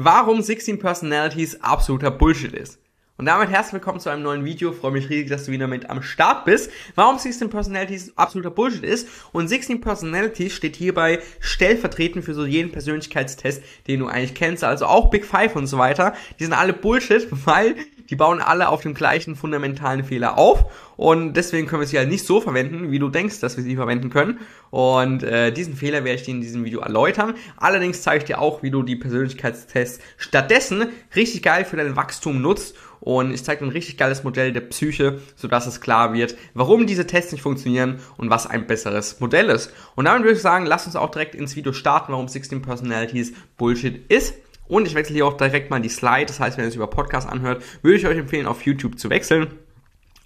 warum 16 Personalities absoluter Bullshit ist. Und damit herzlich willkommen zu einem neuen Video. freue mich riesig, dass du wieder mit am Start bist. Warum 16 Personalities absoluter Bullshit ist. Und 16 Personalities steht hierbei stellvertretend für so jeden Persönlichkeitstest, den du eigentlich kennst. Also auch Big Five und so weiter. Die sind alle Bullshit, weil die bauen alle auf dem gleichen fundamentalen Fehler auf und deswegen können wir sie halt nicht so verwenden, wie du denkst, dass wir sie verwenden können. Und äh, diesen Fehler werde ich dir in diesem Video erläutern. Allerdings zeige ich dir auch, wie du die Persönlichkeitstests stattdessen richtig geil für dein Wachstum nutzt und ich zeige dir ein richtig geiles Modell der Psyche, sodass es klar wird, warum diese Tests nicht funktionieren und was ein besseres Modell ist. Und damit würde ich sagen, lass uns auch direkt ins Video starten, warum 16 Personalities Bullshit ist. Und ich wechsle hier auch direkt mal die Slide. Das heißt, wenn ihr es über Podcast anhört, würde ich euch empfehlen, auf YouTube zu wechseln.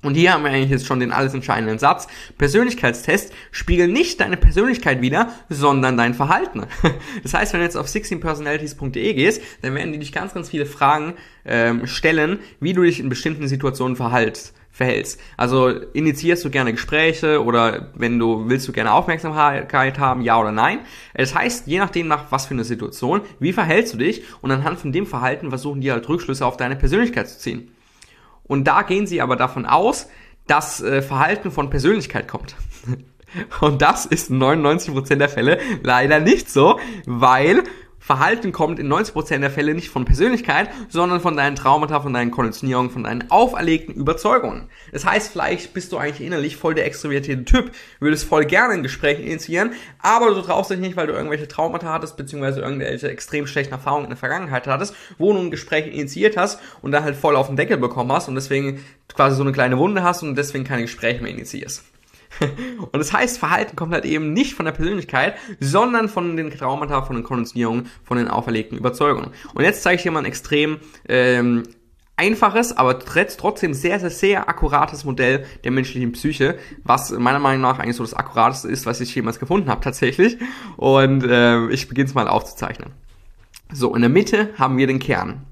Und hier haben wir eigentlich jetzt schon den alles entscheidenden Satz. Persönlichkeitstests spiegeln nicht deine Persönlichkeit wider, sondern dein Verhalten. Das heißt, wenn du jetzt auf 16personalities.de gehst, dann werden die dich ganz, ganz viele Fragen ähm, stellen, wie du dich in bestimmten Situationen verhaltst verhältst. Also initiierst du gerne Gespräche oder wenn du willst du gerne Aufmerksamkeit haben, ja oder nein. Das heißt, je nachdem nach was für eine Situation, wie verhältst du dich und anhand von dem Verhalten versuchen die halt Rückschlüsse auf deine Persönlichkeit zu ziehen. Und da gehen sie aber davon aus, dass äh, Verhalten von Persönlichkeit kommt. Und das ist in 99% der Fälle leider nicht so, weil Verhalten kommt in 90% der Fälle nicht von Persönlichkeit, sondern von deinen Traumata, von deinen Konditionierungen, von deinen auferlegten Überzeugungen. Das heißt, vielleicht bist du eigentlich innerlich voll der extrovertierte Typ, würdest voll gerne ein Gespräch initiieren, aber du traust dich nicht, weil du irgendwelche Traumata hattest, beziehungsweise irgendwelche extrem schlechten Erfahrungen in der Vergangenheit hattest, wo du ein Gespräch initiiert hast und da halt voll auf den Deckel bekommen hast und deswegen quasi so eine kleine Wunde hast und deswegen keine Gespräche mehr initiierst. Und das heißt, Verhalten kommt halt eben nicht von der Persönlichkeit, sondern von den Traumata, von den Konditionierungen, von den auferlegten Überzeugungen. Und jetzt zeige ich dir mal ein extrem ähm, einfaches, aber trotzdem sehr, sehr, sehr akkurates Modell der menschlichen Psyche, was meiner Meinung nach eigentlich so das akkurateste ist, was ich jemals gefunden habe tatsächlich. Und äh, ich beginne es mal aufzuzeichnen. So, in der Mitte haben wir den Kern.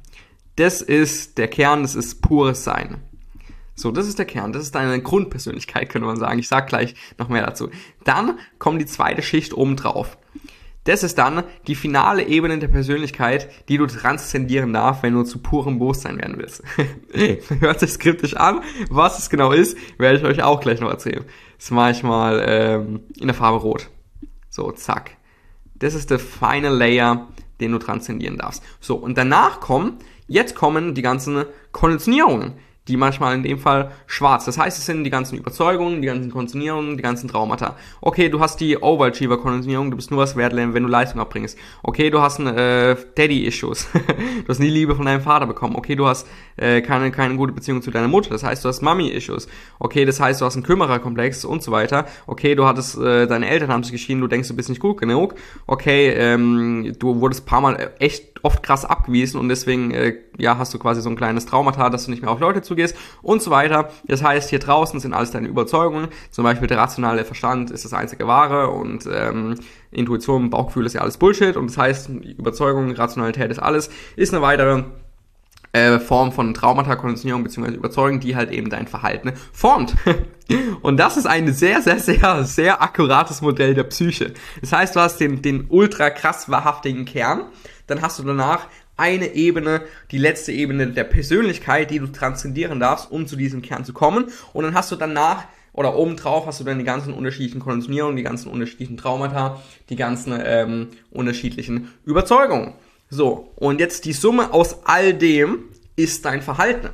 Das ist der Kern, das ist pures Sein. So, das ist der Kern, das ist deine Grundpersönlichkeit, könnte man sagen. Ich sag gleich noch mehr dazu. Dann kommt die zweite Schicht oben drauf. Das ist dann die finale Ebene der Persönlichkeit, die du transzendieren darf, wenn du zu purem Bewusstsein werden willst. Hört sich skriptisch an. Was es genau ist, werde ich euch auch gleich noch erzählen. Das mache ich mal ähm, in der Farbe Rot. So, zack. Das ist der final Layer, den du transzendieren darfst. So, und danach kommen, jetzt kommen die ganzen Konditionierungen die manchmal in dem Fall schwarz. Das heißt, es sind die ganzen Überzeugungen, die ganzen Konditionierungen, die ganzen Traumata. Okay, du hast die Overachiever-Konditionierung, du bist nur was wert, wenn du Leistung abbringst. Okay, du hast äh, Daddy-Issues. du hast nie Liebe von deinem Vater bekommen. Okay, du hast äh, keine, keine gute Beziehung zu deiner Mutter. Das heißt, du hast Mummy-Issues. Okay, das heißt, du hast einen Kümmererkomplex und so weiter. Okay, du hattest, äh, deine Eltern haben sich geschieden, du denkst, du bist nicht gut genug. Okay, ähm, du wurdest paar Mal echt oft krass abgewiesen und deswegen äh, ja hast du quasi so ein kleines Traumata, dass du nicht mehr auf Leute zugehst und so weiter. Das heißt, hier draußen sind alles deine Überzeugungen. Zum Beispiel der rationale Verstand ist das einzige Wahre und ähm, Intuition, Bauchgefühl ist ja alles Bullshit und das heißt, Überzeugung, Rationalität ist alles, ist eine weitere äh, Form von Traumata-Konditionierung bzw. Überzeugung, die halt eben dein Verhalten formt. Und das ist ein sehr, sehr, sehr, sehr akkurates Modell der Psyche. Das heißt, du hast den, den ultra krass wahrhaftigen Kern, dann hast du danach eine Ebene, die letzte Ebene der Persönlichkeit, die du transzendieren darfst, um zu diesem Kern zu kommen. Und dann hast du danach oder obendrauf hast du dann die ganzen unterschiedlichen Konditionierungen, die ganzen unterschiedlichen Traumata, die ganzen ähm, unterschiedlichen Überzeugungen. So, und jetzt die Summe aus all dem ist dein Verhalten.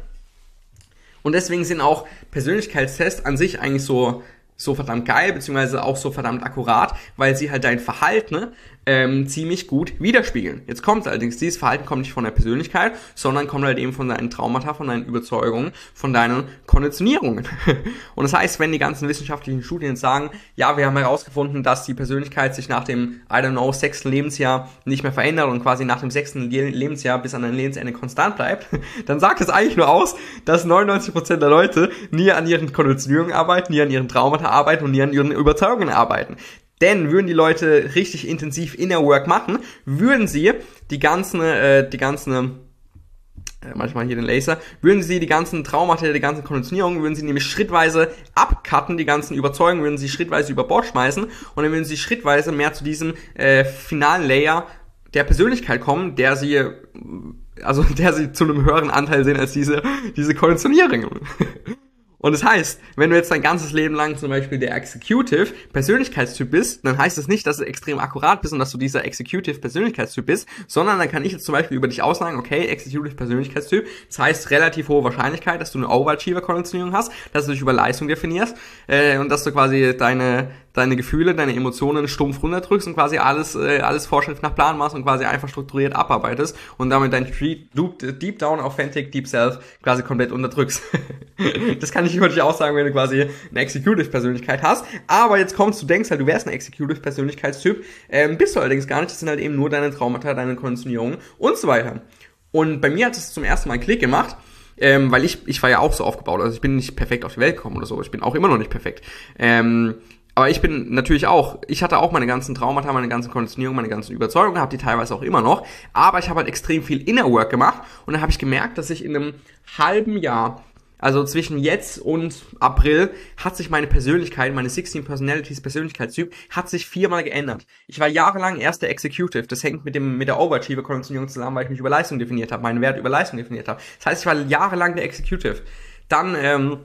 Und deswegen sind auch Persönlichkeitstests an sich eigentlich so so verdammt geil, beziehungsweise auch so verdammt akkurat, weil sie halt dein Verhalten ähm, ziemlich gut widerspiegeln. Jetzt kommt allerdings, dieses Verhalten kommt nicht von der Persönlichkeit, sondern kommt halt eben von deinen Traumata, von deinen Überzeugungen, von deinen Konditionierungen. Und das heißt, wenn die ganzen wissenschaftlichen Studien sagen, ja, wir haben herausgefunden, dass die Persönlichkeit sich nach dem, I don't know, sechsten Lebensjahr nicht mehr verändert und quasi nach dem sechsten Lebensjahr bis an dein Lebensende konstant bleibt, dann sagt es eigentlich nur aus, dass 99% der Leute nie an ihren Konditionierungen arbeiten, nie an ihren Traumata arbeiten und nie an ihren Überzeugungen arbeiten. Denn würden die Leute richtig intensiv Inner Work machen, würden sie die ganzen, äh, die ganzen, äh, manchmal hier den Laser, würden sie die ganzen Traumata, die ganzen Konditionierungen, würden sie nämlich schrittweise abcutten, die ganzen Überzeugungen, würden sie schrittweise über Bord schmeißen und dann würden sie schrittweise mehr zu diesem äh, finalen Layer der Persönlichkeit kommen, der sie also der sie zu einem höheren Anteil sehen als diese, diese Konditionierungen. Und das heißt, wenn du jetzt dein ganzes Leben lang zum Beispiel der Executive Persönlichkeitstyp bist, dann heißt das nicht, dass du extrem akkurat bist und dass du dieser Executive Persönlichkeitstyp bist, sondern dann kann ich jetzt zum Beispiel über dich aussagen, okay, Executive Persönlichkeitstyp, das heißt relativ hohe Wahrscheinlichkeit, dass du eine Overachiever-Konditionierung hast, dass du dich über Leistung definierst äh, und dass du quasi deine deine Gefühle, deine Emotionen stumpf runterdrückst und quasi alles, äh, alles Vorschrift nach Plan machst und quasi einfach strukturiert abarbeitest und damit dein Deep Down Authentic Deep Self quasi komplett unterdrückst. das kann ich über dich auch sagen, wenn du quasi eine Executive Persönlichkeit hast. Aber jetzt kommst du, denkst halt, du wärst ein Executive Persönlichkeitstyp, ähm, bist du allerdings gar nicht, das sind halt eben nur deine Traumata, deine Konditionierungen und so weiter. Und bei mir hat es zum ersten Mal einen Klick gemacht, ähm, weil ich, ich war ja auch so aufgebaut, also ich bin nicht perfekt auf die Welt gekommen oder so, ich bin auch immer noch nicht perfekt. Ähm, aber ich bin natürlich auch, ich hatte auch meine ganzen Traumata, meine ganzen Konditionierungen, meine ganzen Überzeugungen, habe die teilweise auch immer noch. Aber ich habe halt extrem viel Inner Work gemacht und dann habe ich gemerkt, dass ich in einem halben Jahr, also zwischen jetzt und April, hat sich meine Persönlichkeit, meine 16 Personalities Persönlichkeitstyp, hat sich viermal geändert. Ich war jahrelang erst der Executive. Das hängt mit dem mit der Overachiever Konditionierung zusammen, weil ich mich über Leistung definiert habe, meinen Wert über Leistung definiert habe. Das heißt, ich war jahrelang der Executive. Dann ähm,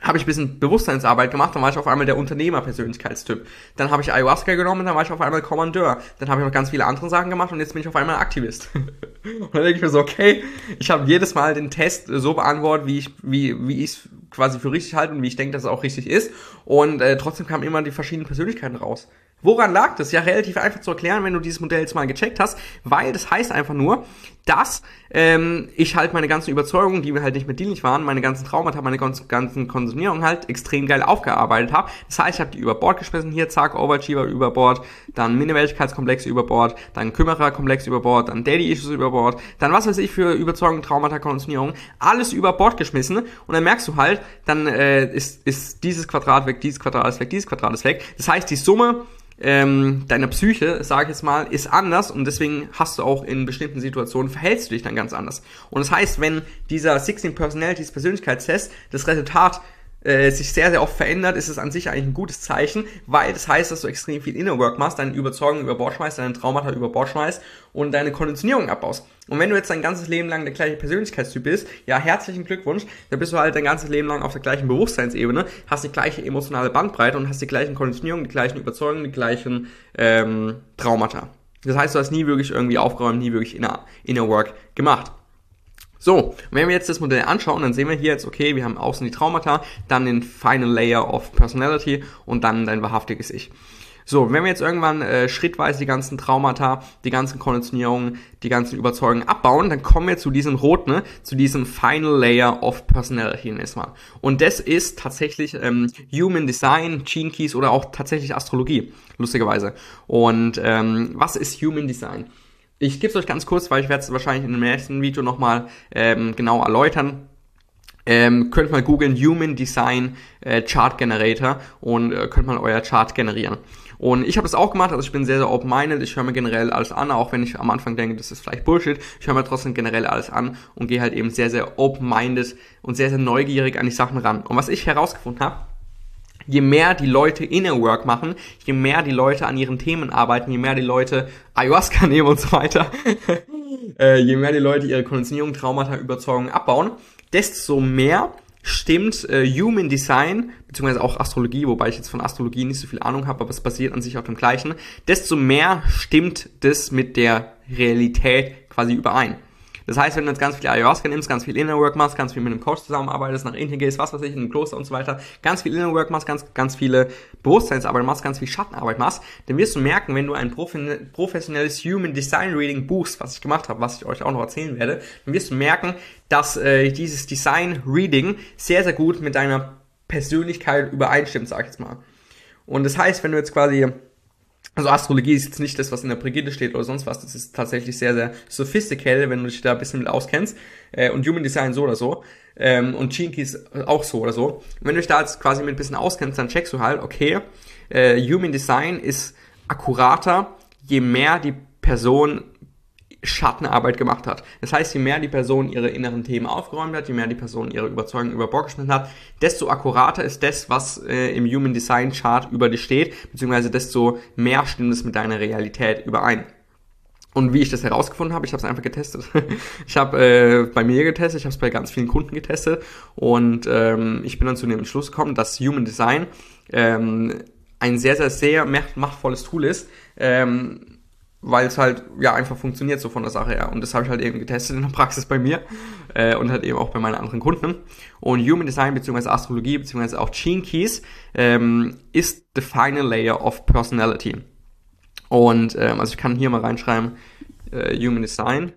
habe ich ein bisschen Bewusstseinsarbeit gemacht, dann war ich auf einmal der Unternehmerpersönlichkeitstyp. Dann habe ich Ayahuasca genommen, dann war ich auf einmal Kommandeur. Dann habe ich noch ganz viele andere Sachen gemacht und jetzt bin ich auf einmal Aktivist. und dann denke ich mir so, okay, ich habe jedes Mal den Test so beantwortet, wie ich wie wie ich es quasi für richtig halte und wie ich denke, dass es auch richtig ist. Und äh, trotzdem kamen immer die verschiedenen Persönlichkeiten raus. Woran lag das? Ja, relativ einfach zu erklären, wenn du dieses Modell jetzt mal gecheckt hast, weil das heißt einfach nur, dass ähm, ich halt meine ganzen Überzeugungen, die mir halt nicht mehr dienlich waren, meine ganzen Traumata, meine ganzen Konsumierungen halt extrem geil aufgearbeitet habe. Das heißt, ich habe die über Bord geschmissen, hier zack, Overachiever über Bord, dann Minderwertigkeitskomplexe über Bord, dann Kümmererkomplex über Bord, dann Daddy-Issues über Bord, dann was weiß ich für Überzeugungen, Traumata, Konditionierung, alles über Bord geschmissen und dann merkst du halt, dann äh, ist, ist dieses Quadrat weg, dieses Quadrat ist weg, dieses Quadrat ist weg. Das heißt, die Summe ähm, deiner Psyche, sage ich jetzt mal, ist anders und deswegen hast du auch in bestimmten Situationen verhältst du dich dann ganz anders. Und das heißt, wenn dieser 16 Personalities Persönlichkeitstest das Resultat äh, sich sehr, sehr oft verändert, ist es an sich eigentlich ein gutes Zeichen, weil das heißt, dass du extrem viel Inner Work machst, deine Überzeugung über Bord schmeißt, deine Traumata über Bord schmeißt und deine Konditionierung abbaust. Und wenn du jetzt dein ganzes Leben lang der gleiche Persönlichkeitstyp bist, ja, herzlichen Glückwunsch, dann bist du halt dein ganzes Leben lang auf der gleichen Bewusstseinsebene, hast die gleiche emotionale Bandbreite und hast die gleichen Konditionierungen, die gleichen Überzeugungen, die gleichen ähm, Traumata. Das heißt, du hast nie wirklich irgendwie aufgeräumt, nie wirklich Inner, Inner Work gemacht. So, wenn wir jetzt das Modell anschauen, dann sehen wir hier jetzt, okay, wir haben außen die Traumata, dann den Final Layer of Personality und dann dein wahrhaftiges Ich. So, wenn wir jetzt irgendwann äh, schrittweise die ganzen Traumata, die ganzen Konditionierungen, die ganzen Überzeugungen abbauen, dann kommen wir zu diesem roten, ne, zu diesem Final Layer of Personality erstmal. Und das ist tatsächlich ähm, Human Design, Gene Keys oder auch tatsächlich Astrologie, lustigerweise. Und ähm, was ist Human Design? Ich gebe es euch ganz kurz, weil ich werde es wahrscheinlich in dem nächsten Video nochmal ähm, genau erläutern. Ähm, könnt mal googeln Human Design äh, Chart Generator und äh, könnt mal euer Chart generieren. Und ich habe das auch gemacht, also ich bin sehr, sehr open-minded, ich höre mir generell alles an, auch wenn ich am Anfang denke, das ist vielleicht Bullshit, ich höre mir trotzdem generell alles an und gehe halt eben sehr, sehr open-minded und sehr, sehr neugierig an die Sachen ran. Und was ich herausgefunden habe, je mehr die Leute Inner Work machen, je mehr die Leute an ihren Themen arbeiten, je mehr die Leute Ayahuasca nehmen und so weiter, äh, je mehr die Leute ihre Konditionierung, Traumata, Überzeugungen abbauen, desto mehr stimmt äh, Human Design, beziehungsweise auch Astrologie, wobei ich jetzt von Astrologie nicht so viel Ahnung habe, aber es basiert an sich auf dem gleichen, desto mehr stimmt das mit der Realität quasi überein. Das heißt, wenn du jetzt ganz viel Ayahuasca nimmst, ganz viel Inner Work machst, ganz viel mit einem Coach zusammenarbeitest, nach Indien gehst, was weiß ich, in einem Kloster und so weiter, ganz viel Inner Work machst, ganz, ganz viele Bewusstseinsarbeit machst, ganz viel Schattenarbeit machst, dann wirst du merken, wenn du ein professionelles Human Design Reading buchst, was ich gemacht habe, was ich euch auch noch erzählen werde, dann wirst du merken, dass äh, dieses Design Reading sehr, sehr gut mit deiner Persönlichkeit übereinstimmt, sag ich jetzt mal. Und das heißt, wenn du jetzt quasi also Astrologie ist jetzt nicht das, was in der Brigitte steht oder sonst was. Das ist tatsächlich sehr, sehr sophisticated, wenn du dich da ein bisschen mit auskennst. Äh, und Human Design so oder so. Ähm, und Keys auch so oder so. wenn du dich da jetzt quasi mit ein bisschen auskennst, dann checkst du halt, okay, äh, Human Design ist akkurater, je mehr die Person Schattenarbeit gemacht hat. Das heißt, je mehr die Person ihre inneren Themen aufgeräumt hat, je mehr die Person ihre Überzeugung über Bord geschmissen hat, desto akkurater ist das, was äh, im Human Design Chart über dich steht, beziehungsweise desto mehr stimmt es mit deiner Realität überein. Und wie ich das herausgefunden habe, ich habe es einfach getestet. Ich habe äh, bei mir getestet, ich habe es bei ganz vielen Kunden getestet und ähm, ich bin dann zu dem Entschluss gekommen, dass Human Design ähm, ein sehr, sehr, sehr machtvolles Tool ist, ähm, weil es halt ja einfach funktioniert so von der Sache her. Und das habe ich halt eben getestet in der Praxis bei mir äh, und halt eben auch bei meinen anderen Kunden. Und Human Design bzw. Astrologie bzw. auch Gene Keys ähm, ist the final layer of personality. Und ähm, also ich kann hier mal reinschreiben, äh, Human Design.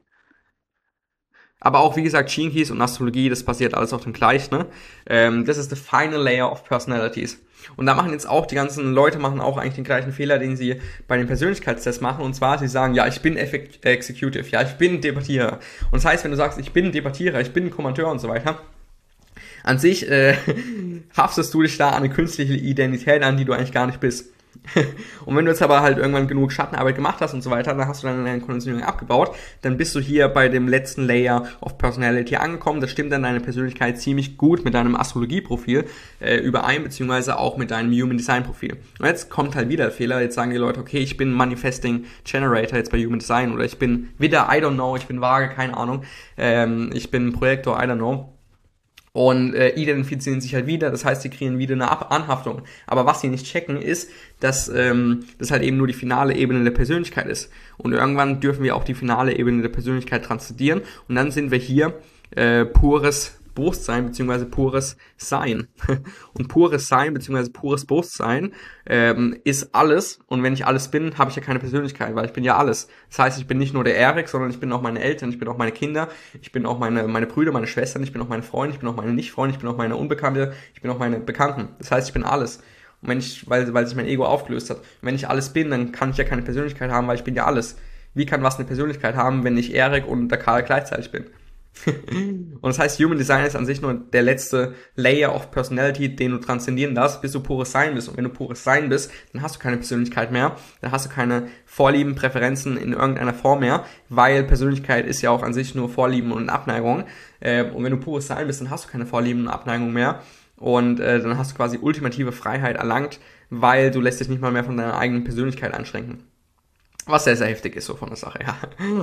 Aber auch, wie gesagt, Keys und Astrologie, das passiert alles auf dem gleichen. Ne? Ähm, das ist the final layer of personalities. Und da machen jetzt auch die ganzen Leute machen auch eigentlich den gleichen Fehler, den sie bei den Persönlichkeitstests machen. Und zwar, sie sagen, ja, ich bin Executive, ja, ich bin Debattierer. Und das heißt, wenn du sagst, ich bin Debattierer, ich bin Kommandeur und so weiter, an sich äh, haftest du dich da an eine künstliche Identität an, die du eigentlich gar nicht bist. und wenn du jetzt aber halt irgendwann genug Schattenarbeit gemacht hast und so weiter, dann hast du dann deine Konditionierung abgebaut, dann bist du hier bei dem letzten Layer of Personality angekommen. Das stimmt dann deine Persönlichkeit ziemlich gut mit deinem Astrologieprofil äh, überein, beziehungsweise auch mit deinem Human Design Profil. Und jetzt kommt halt wieder der Fehler, jetzt sagen die Leute, okay, ich bin Manifesting Generator jetzt bei Human Design oder ich bin wieder, I don't know, ich bin vage, keine Ahnung, ähm, ich bin Projektor, I don't know und äh, identifizieren sich halt wieder, das heißt, sie kriegen wieder eine Ab Anhaftung. Aber was sie nicht checken, ist, dass ähm, das halt eben nur die finale Ebene der Persönlichkeit ist. Und irgendwann dürfen wir auch die finale Ebene der Persönlichkeit transzendieren und dann sind wir hier äh, pures Bewusstsein beziehungsweise pures Sein. Und pures Sein beziehungsweise pures Bewusstsein ähm, ist alles. Und wenn ich alles bin, habe ich ja keine Persönlichkeit, weil ich bin ja alles. Das heißt, ich bin nicht nur der Erik, sondern ich bin auch meine Eltern, ich bin auch meine Kinder, ich bin auch meine, meine Brüder, meine Schwestern, ich bin auch meine Freunde, ich bin auch meine Nicht-Freunde, ich bin auch meine Unbekannte, ich bin auch meine Bekannten. Das heißt, ich bin alles. Und wenn ich, weil, weil sich mein Ego aufgelöst hat. Und wenn ich alles bin, dann kann ich ja keine Persönlichkeit haben, weil ich bin ja alles. Wie kann was eine Persönlichkeit haben, wenn ich Erik und der Karl gleichzeitig bin? Und das heißt, Human Design ist an sich nur der letzte Layer of Personality, den du transzendieren darfst, bis du pures Sein bist. Und wenn du pures Sein bist, dann hast du keine Persönlichkeit mehr, dann hast du keine Vorlieben, Präferenzen in irgendeiner Form mehr, weil Persönlichkeit ist ja auch an sich nur Vorlieben und Abneigung. Äh, und wenn du pures Sein bist, dann hast du keine Vorlieben und Abneigung mehr. Und äh, dann hast du quasi ultimative Freiheit erlangt, weil du lässt dich nicht mal mehr von deiner eigenen Persönlichkeit einschränken. Was sehr, sehr heftig ist so von der Sache, ja.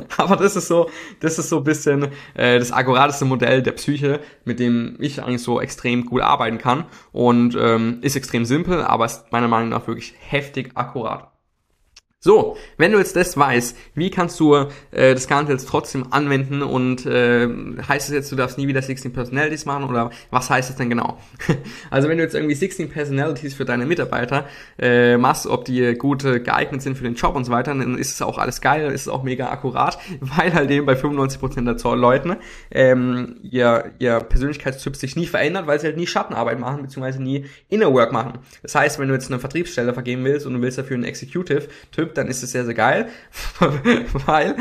Aber das ist so, das ist so ein bisschen äh, das akkurateste Modell der Psyche, mit dem ich eigentlich so extrem gut arbeiten kann. Und ähm, ist extrem simpel, aber ist meiner Meinung nach wirklich heftig akkurat. So, wenn du jetzt das weißt, wie kannst du äh, das Ganze jetzt trotzdem anwenden und äh, heißt es jetzt, du darfst nie wieder 16 Personalities machen oder was heißt es denn genau? also wenn du jetzt irgendwie 16 Personalities für deine Mitarbeiter äh, machst, ob die gut äh, geeignet sind für den Job und so weiter, dann ist es auch alles geil, ist es auch mega akkurat, weil halt eben bei 95% der Leuten ähm, ihr, ihr Persönlichkeitstyp sich nie verändert, weil sie halt nie Schattenarbeit machen, beziehungsweise nie Inner Work machen. Das heißt, wenn du jetzt eine Vertriebsstelle vergeben willst und du willst dafür einen Executive-Typ, Typ, dann ist es sehr, sehr geil, weil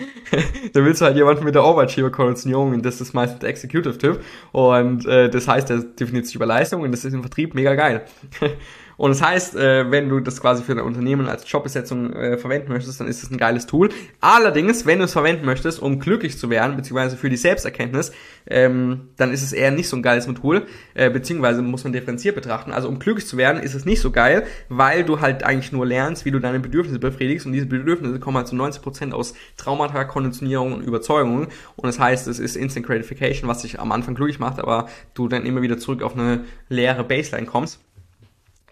da willst du halt jemanden mit der Overachiever-Konditionierung und das ist meistens der Executive-Typ und äh, das heißt, der definiert sich über Leistung und das ist im Vertrieb mega geil. Und das heißt, äh, wenn du das quasi für dein Unternehmen als Jobbesetzung äh, verwenden möchtest, dann ist es ein geiles Tool. Allerdings, wenn du es verwenden möchtest, um glücklich zu werden, beziehungsweise für die Selbsterkenntnis, ähm, dann ist es eher nicht so ein geiles Tool, äh, beziehungsweise muss man differenziert betrachten. Also um glücklich zu werden, ist es nicht so geil, weil du halt eigentlich nur lernst, wie du deine Bedürfnisse befriedigst und diese Bedürfnisse kommen halt zu 90% aus Traumata, Konditionierung und Überzeugungen. Und das heißt, es ist Instant Gratification, was dich am Anfang glücklich macht, aber du dann immer wieder zurück auf eine leere Baseline kommst.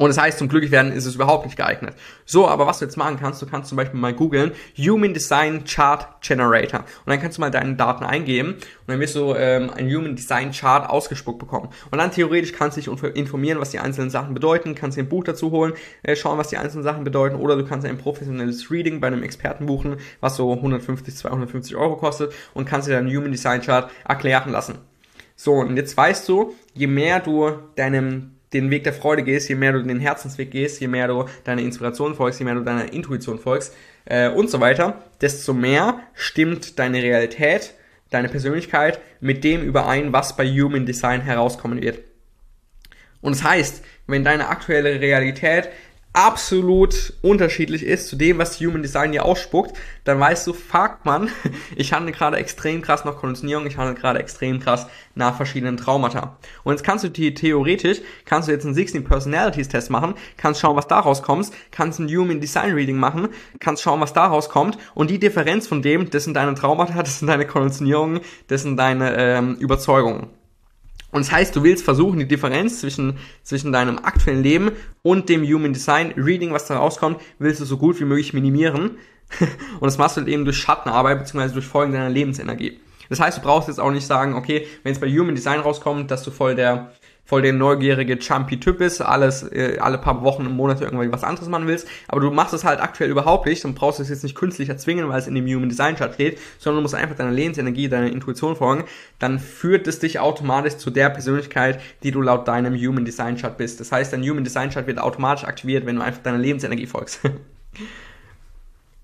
Und das heißt, zum Glücklichwerden ist es überhaupt nicht geeignet. So, aber was du jetzt machen kannst, du kannst zum Beispiel mal googeln Human Design Chart Generator. Und dann kannst du mal deine Daten eingeben und dann wirst du ähm, ein Human Design Chart ausgespuckt bekommen. Und dann theoretisch kannst du dich informieren, was die einzelnen Sachen bedeuten, kannst dir ein Buch dazu holen, äh, schauen, was die einzelnen Sachen bedeuten, oder du kannst ein professionelles Reading bei einem Experten buchen, was so 150, 250 Euro kostet und kannst dir deinen Human Design Chart erklären lassen. So, und jetzt weißt du, je mehr du deinem den Weg der Freude gehst, je mehr du den Herzensweg gehst, je mehr du deiner Inspiration folgst, je mehr du deiner Intuition folgst äh, und so weiter, desto mehr stimmt deine Realität, deine Persönlichkeit mit dem überein, was bei Human Design herauskommen wird. Und das heißt, wenn deine aktuelle Realität absolut unterschiedlich ist zu dem, was Human Design dir ausspuckt, dann weißt du, fuck man, ich handle gerade extrem krass nach Konditionierung, ich handle gerade extrem krass nach verschiedenen Traumata. Und jetzt kannst du die theoretisch, kannst du jetzt einen 16 Personalities Test machen, kannst schauen, was daraus kommt, kannst ein Human Design Reading machen, kannst schauen, was daraus kommt und die Differenz von dem, das sind deine Traumata, das sind deine Konditionierungen, das sind deine ähm, Überzeugungen. Und das heißt, du willst versuchen, die Differenz zwischen, zwischen deinem aktuellen Leben und dem Human Design Reading, was da rauskommt, willst du so gut wie möglich minimieren. und das machst du eben durch Schattenarbeit, beziehungsweise durch Folgen deiner Lebensenergie. Das heißt, du brauchst jetzt auch nicht sagen, okay, wenn es bei Human Design rauskommt, dass du voll der voll der neugierige, jumpy Typ bist, alles, äh, alle paar Wochen im Monat irgendwie was anderes machen willst, aber du machst es halt aktuell überhaupt nicht und brauchst es jetzt nicht künstlich erzwingen, weil es in dem Human Design Chart steht, sondern du musst einfach deiner Lebensenergie, deiner Intuition folgen, dann führt es dich automatisch zu der Persönlichkeit, die du laut deinem Human Design Chart bist. Das heißt, dein Human Design Chart wird automatisch aktiviert, wenn du einfach deiner Lebensenergie folgst.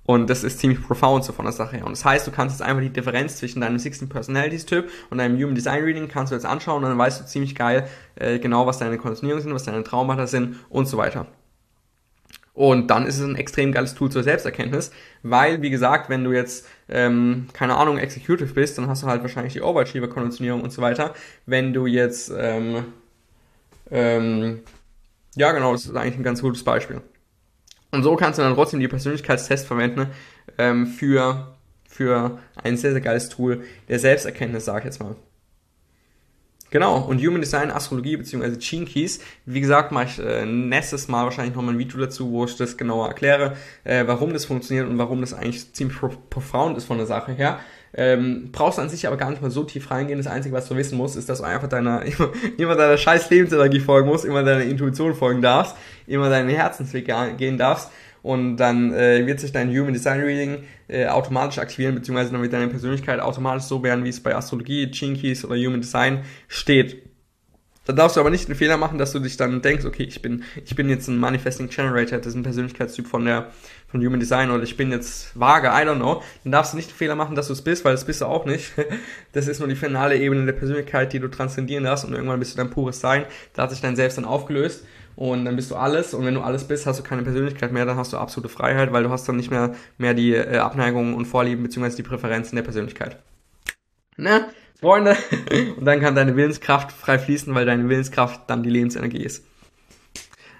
Und das ist ziemlich profound so von der Sache her. Und das heißt, du kannst jetzt einfach die Differenz zwischen deinem 16 Personalities Typ und deinem Human Design Reading kannst du jetzt anschauen und dann weißt du ziemlich geil äh, genau, was deine Konditionierungen sind, was deine Traumata sind und so weiter. Und dann ist es ein extrem geiles Tool zur Selbsterkenntnis, weil, wie gesagt, wenn du jetzt, ähm, keine Ahnung, Executive bist, dann hast du halt wahrscheinlich die Overachiever-Konditionierung und so weiter. Wenn du jetzt, ähm, ähm, ja genau, das ist eigentlich ein ganz gutes Beispiel. Und so kannst du dann trotzdem die Persönlichkeitstests verwenden ähm, für, für ein sehr, sehr geiles Tool der Selbsterkenntnis, sag ich jetzt mal. Genau, und Human Design, Astrologie bzw. Gene Keys, wie gesagt, mache ich äh, nächstes Mal wahrscheinlich nochmal ein Video dazu, wo ich das genauer erkläre, äh, warum das funktioniert und warum das eigentlich ziemlich profound ist von der Sache her. Ähm, brauchst an sich aber gar nicht mal so tief reingehen. Das Einzige, was du wissen musst, ist, dass du einfach deiner, immer, immer deiner scheiß Lebensenergie folgen musst, immer deiner Intuition folgen darfst, immer deinen Herzensweg gehen darfst und dann äh, wird sich dein Human Design Reading äh, automatisch aktivieren, beziehungsweise dann wird deine Persönlichkeit automatisch so werden, wie es bei Astrologie, Keys oder Human Design steht. Da darfst du aber nicht den Fehler machen, dass du dich dann denkst, okay, ich bin, ich bin jetzt ein Manifesting Generator, das ist ein Persönlichkeitstyp von der, von Human Design oder ich bin jetzt vage, I don't know. Dann darfst du nicht den Fehler machen, dass du es bist, weil das bist du auch nicht. Das ist nur die finale Ebene der Persönlichkeit, die du transzendieren darfst und irgendwann bist du dein pures Sein. Da hat sich dein Selbst dann aufgelöst und dann bist du alles und wenn du alles bist, hast du keine Persönlichkeit mehr, dann hast du absolute Freiheit, weil du hast dann nicht mehr, mehr die äh, Abneigungen und Vorlieben beziehungsweise die Präferenzen der Persönlichkeit. Ne? Freunde. Und dann kann deine Willenskraft frei fließen, weil deine Willenskraft dann die Lebensenergie ist.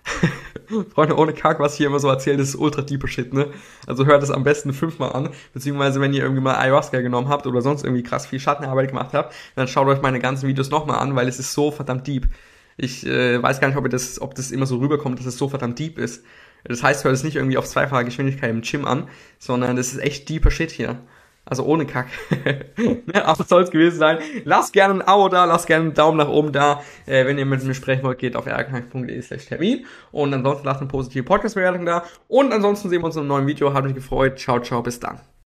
Freunde, ohne Kack, was ich hier immer so erzähle, das ist ultra deeper Shit, ne? Also hört es am besten fünfmal an, beziehungsweise wenn ihr irgendwie mal Ayahuasca genommen habt oder sonst irgendwie krass viel Schattenarbeit gemacht habt, dann schaut euch meine ganzen Videos nochmal an, weil es ist so verdammt deep. Ich äh, weiß gar nicht, ob das, ob das immer so rüberkommt, dass es so verdammt deep ist. Das heißt, hört es nicht irgendwie auf zweifacher Geschwindigkeit im Gym an, sondern das ist echt deeper Shit hier. Also ohne Kack. Aber soll es gewesen sein. Lasst gerne ein Abo da, lasst gerne einen Daumen nach oben da. Äh, wenn ihr mit mir sprechen wollt, geht auf rknack.de slash Termin. Und ansonsten lasst eine positive Podcast-Bewertung da. Und ansonsten sehen wir uns in einem neuen Video. Hat mich gefreut. Ciao, ciao, bis dann.